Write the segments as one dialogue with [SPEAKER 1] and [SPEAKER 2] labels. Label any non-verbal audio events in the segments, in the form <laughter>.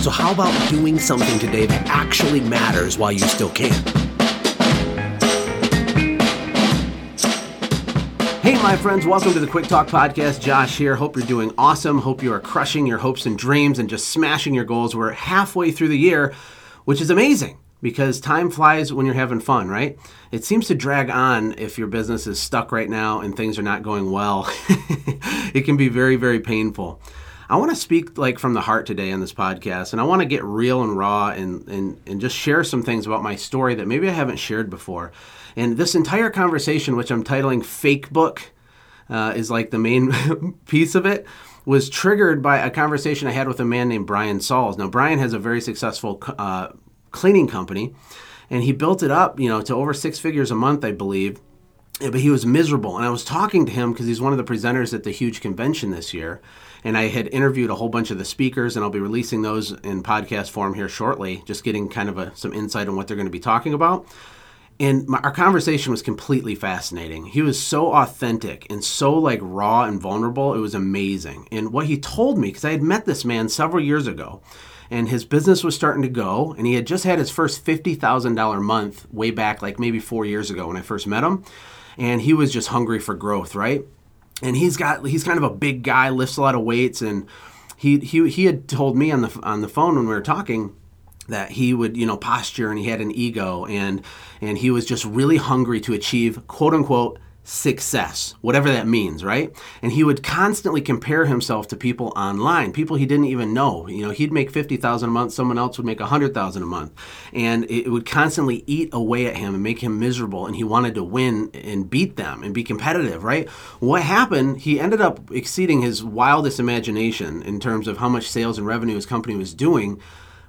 [SPEAKER 1] So, how about doing something today that actually matters while you still can? Hey, my friends, welcome to the Quick Talk Podcast. Josh here. Hope you're doing awesome. Hope you are crushing your hopes and dreams and just smashing your goals. We're halfway through the year, which is amazing because time flies when you're having fun, right? It seems to drag on if your business is stuck right now and things are not going well. <laughs> it can be very, very painful. I want to speak like from the heart today on this podcast, and I want to get real and raw and, and, and just share some things about my story that maybe I haven't shared before. And this entire conversation, which I'm titling Fake Book, uh, is like the main <laughs> piece of it was triggered by a conversation I had with a man named Brian Sauls. Now, Brian has a very successful uh, cleaning company, and he built it up, you know, to over six figures a month, I believe. But he was miserable, and I was talking to him because he's one of the presenters at the huge convention this year, and I had interviewed a whole bunch of the speakers, and I'll be releasing those in podcast form here shortly, just getting kind of a, some insight on what they're going to be talking about. And my, our conversation was completely fascinating. He was so authentic and so like raw and vulnerable. It was amazing. And what he told me, because I had met this man several years ago, and his business was starting to go and he had just had his first $50,000 month way back like maybe 4 years ago when I first met him and he was just hungry for growth, right? And he's got he's kind of a big guy, lifts a lot of weights. And he he he had told me on the on the phone when we were talking that he would you know posture and he had an ego. And and he was just really hungry to achieve quote unquote success, whatever that means, right? And he would constantly compare himself to people online, people he didn't even know. You know, he'd make 50,000 a month, someone else would make 100,000 a month. And it would constantly eat away at him and make him miserable and he wanted to win and beat them and be competitive, right? What happened, he ended up exceeding his wildest imagination in terms of how much sales and revenue his company was doing,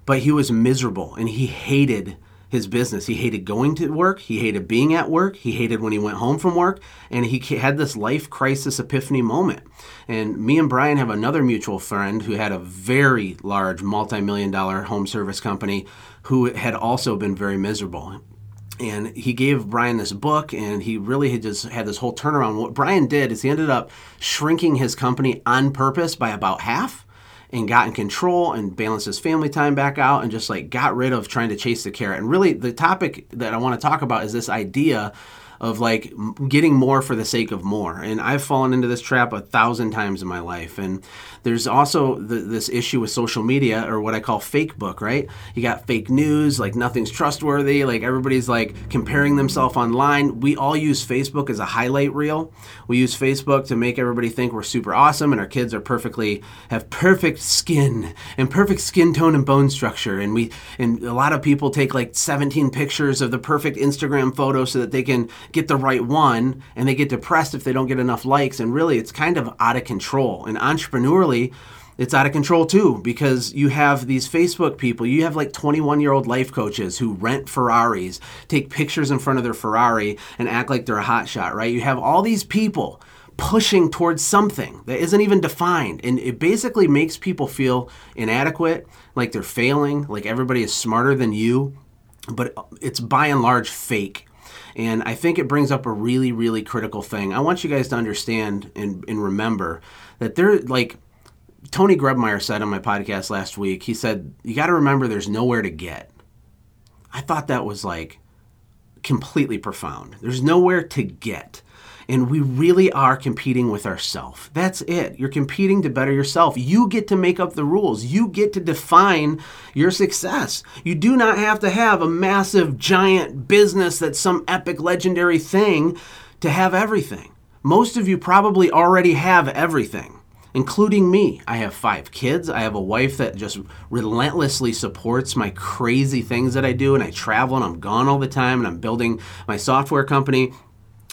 [SPEAKER 1] but he was miserable and he hated his business. He hated going to work. He hated being at work. He hated when he went home from work. And he had this life crisis epiphany moment. And me and Brian have another mutual friend who had a very large multi million dollar home service company who had also been very miserable and he gave Brian this book, and he really had just had this whole turnaround. What Brian did is he ended up shrinking his company on purpose by about half and got in control and balanced his family time back out and just like got rid of trying to chase the carrot. And really, the topic that I want to talk about is this idea of like getting more for the sake of more. And I've fallen into this trap a thousand times in my life. And there's also the, this issue with social media or what I call fake book, right? You got fake news, like nothing's trustworthy, like everybody's like comparing themselves online. We all use Facebook as a highlight reel. We use Facebook to make everybody think we're super awesome and our kids are perfectly have perfect skin and perfect skin tone and bone structure. And we and a lot of people take like 17 pictures of the perfect Instagram photo so that they can get the right one and they get depressed if they don't get enough likes. And really, it's kind of out of control. And entrepreneurially, it's out of control too because you have these Facebook people, you have like 21 year old life coaches who rent Ferraris, take pictures in front of their Ferrari, and act like they're a hotshot, right? You have all these people pushing towards something that isn't even defined. And it basically makes people feel inadequate, like they're failing, like everybody is smarter than you. But it's by and large fake. And I think it brings up a really, really critical thing. I want you guys to understand and, and remember that there, like Tony Grebmeyer said on my podcast last week, he said, you got to remember there's nowhere to get. I thought that was like completely profound. There's nowhere to get and we really are competing with ourselves. That's it. You're competing to better yourself. You get to make up the rules. You get to define your success. You do not have to have a massive, giant business that's some epic, legendary thing to have everything. Most of you probably already have everything including me. I have five kids. I have a wife that just relentlessly supports my crazy things that I do, and I travel and I'm gone all the time, and I'm building my software company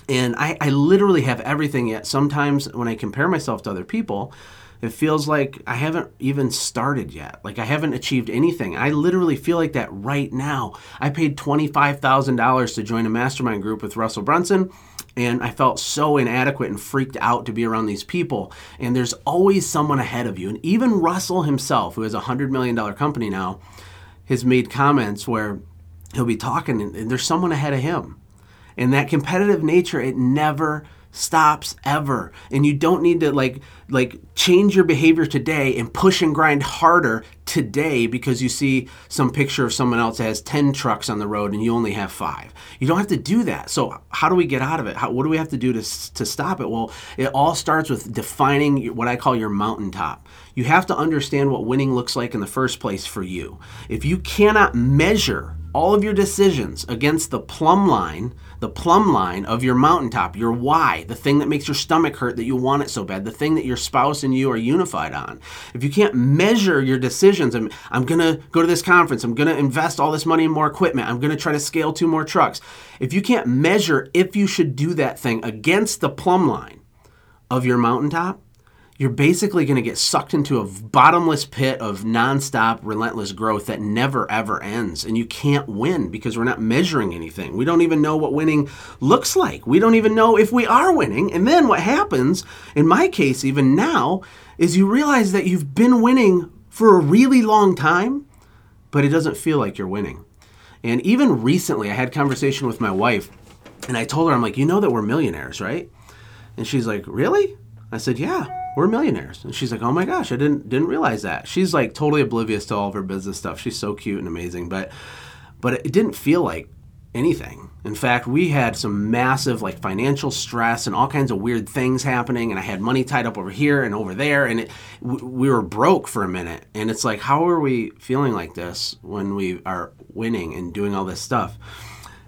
[SPEAKER 1] And I, I literally have everything yet. Sometimes when I compare myself to other people, it feels like I haven't even started yet. Like I haven't achieved anything. I literally feel like that right now. I paid $25,000 to join a mastermind group with Russell Brunson, and I felt so inadequate and freaked out to be around these people. And there's always someone ahead of you. And even Russell himself, who has a $100 million company now, has made comments where he'll be talking and there's someone ahead of him. And that competitive nature, it never stops ever. And you don't need to like like change your behavior today and push and grind harder today because you see some picture of someone else has 10 trucks on the road and you only have 5 you don't have to do that. So how do we get out of it? How, what do we have to do to, to stop it? Well it all starts with defining what i call your mountaintop. You have to understand what winning looks like in the first place for you. If you cannot measure all of your decisions against the plumb line, the plumb line of your mountaintop, your why, the thing that makes your stomach hurt that you want it so bad, the thing that your spouse and you are unified on. If you can't measure your decisions, I'm, I'm going to go to this conference, I'm going to invest all this money in more equipment, I'm going to try to scale two more trucks. If you can't measure if you should do that thing against the plumb line of your mountaintop, you're basically going to get sucked into a bottomless pit of nonstop, relentless growth that never ever ends. And you can't win because we're not measuring anything. We don't even know what winning looks like. We don't even know if we are winning. And then what happens, in my case, even now, is you realize that you've been winning for a really long time, but it doesn't feel like you're winning. And even recently, I had conversation with my wife, and I told her, I'm like, you know that we're millionaires, right? And she's like, really? I said, yeah we're millionaires. And she's like, oh my gosh, I didn't didn't realize that. She's like totally oblivious to all of her business stuff. She's so cute and amazing, but but it didn't feel like anything. In fact, we had some massive like financial stress and all kinds of weird things happening, and I had money tied up over here and over there, and it, we were broke for a minute. And it's like, how are we feeling like this when we are winning and doing all this stuff?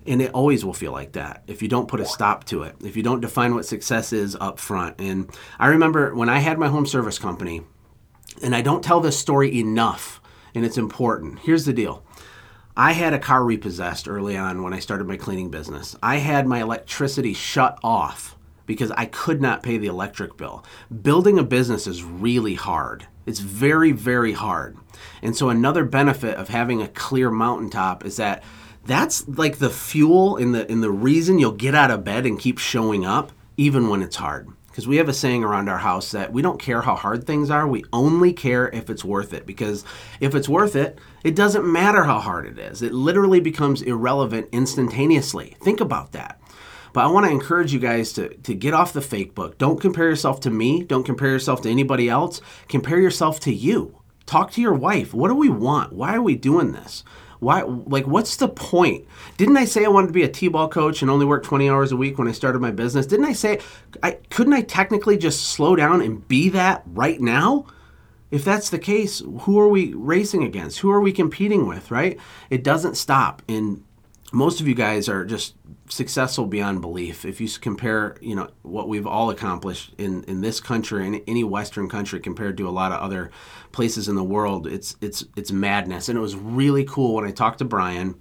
[SPEAKER 1] And it always will feel like that if you don't put a stop to it if you don't define what success is up front. And i remember when i had my home service company and i don't tell this story enough and it's important. Here's the deal. I had a car repossessed early on when i started my cleaning business. I had my electricity shut off because i could not pay the electric bill. Building a business is really hard. It's very very hard. And so another benefit of having a clear mountaintop is that that's like the fuel in the in the reason you'll get out of bed and keep showing up even when it's hard because we have a saying around our house that we don't care how hard things are we only care if it's worth it because if it's worth it it doesn't matter how hard it is it literally becomes irrelevant instantaneously think about that but I want to encourage you guys to, to get off the fake book. Don't compare yourself to me. Don't compare yourself to anybody else. Compare yourself to you. Talk to your wife. What do we want? Why are we doing this? Why? Like, what's the point? Didn't I say I wanted to be a t-ball coach and only work 20 hours a week when I started my business? Didn't I say I couldn't I technically just slow down and be that right now? If that's the case, who are we racing against? Who are we competing with, right? It doesn't stop. And most of you guys are just successful beyond belief. If you compare, you know, what we've all accomplished in, in this country and any Western country compared to a lot of other places in the world, it's it's it's madness. And it was really cool when I talked to Brian,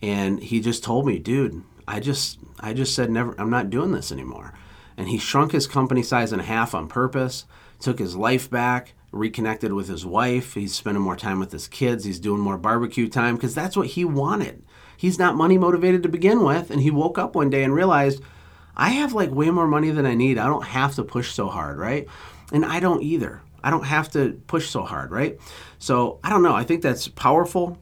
[SPEAKER 1] and he just told me, dude, I just I just said never, I'm not doing this anymore. And he shrunk his company size in half on purpose, took his life back, reconnected with his wife. He's spending more time with his kids. He's doing more barbecue time because that's what he wanted he's not money motivated to begin with. And he woke up one day and realized, I have like way more money than I need. I don't have to push so hard, right? And I don't either. I don't have to push so hard, right? So I don't know. I think that's powerful.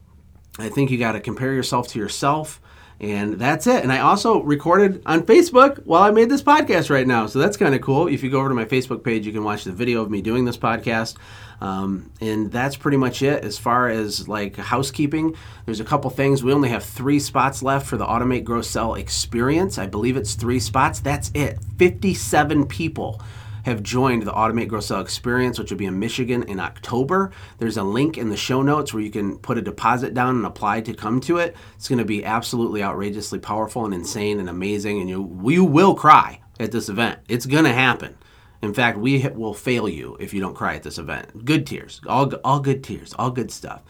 [SPEAKER 1] I think you got to compare yourself to yourself. And that's it. And I also recorded on Facebook while I made this podcast right now. So that's kind of cool. If you go over to my Facebook page, you can watch the video of me doing this podcast. Um, and that's pretty much it as far as like housekeeping. There's a couple things. We only have three spots left for the Automate Grow Sell experience. I believe it's three spots. That's it. 57 people have joined the Automate Grow Sell experience, which will be in Michigan in October. There's a link in the show notes where you can put a deposit down and apply to come to it. It's going to be absolutely outrageously powerful and insane and amazing, and you you will cry at this event. It's going to happen. In fact, we will fail you if you don't cry at this event. Good tears, all all good tears, all good stuff.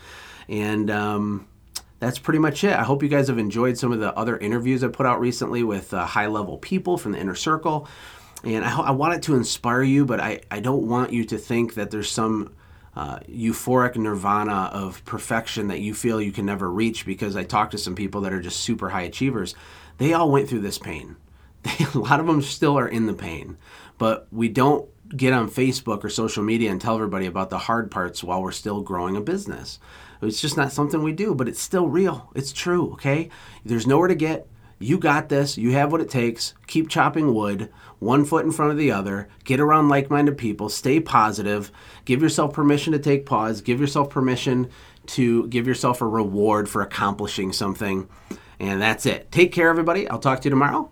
[SPEAKER 1] And um, that's pretty much it. I hope you guys have enjoyed some of the other interviews I put out recently with uh, high level people from the inner circle. And I, I want it to inspire you, but I, I don't want you to think that there's some uh, euphoric nirvana of perfection that you feel you can never reach because I talked to some people that are just super high achievers. They all went through this pain. <laughs> They, a lot of them still are in the pain, but we don't get on Facebook or social media and tell everybody about the hard parts while we're still growing a business. It's just not something we do, but it's still real. It's true, okay? There's nowhere to get. You got this. You have what it takes. Keep chopping wood, one foot in front of the other. Get around like minded people. Stay positive. Give yourself permission to take pause. Give yourself permission to give yourself a reward for accomplishing something. And that's it. Take care, everybody. I'll talk to you tomorrow.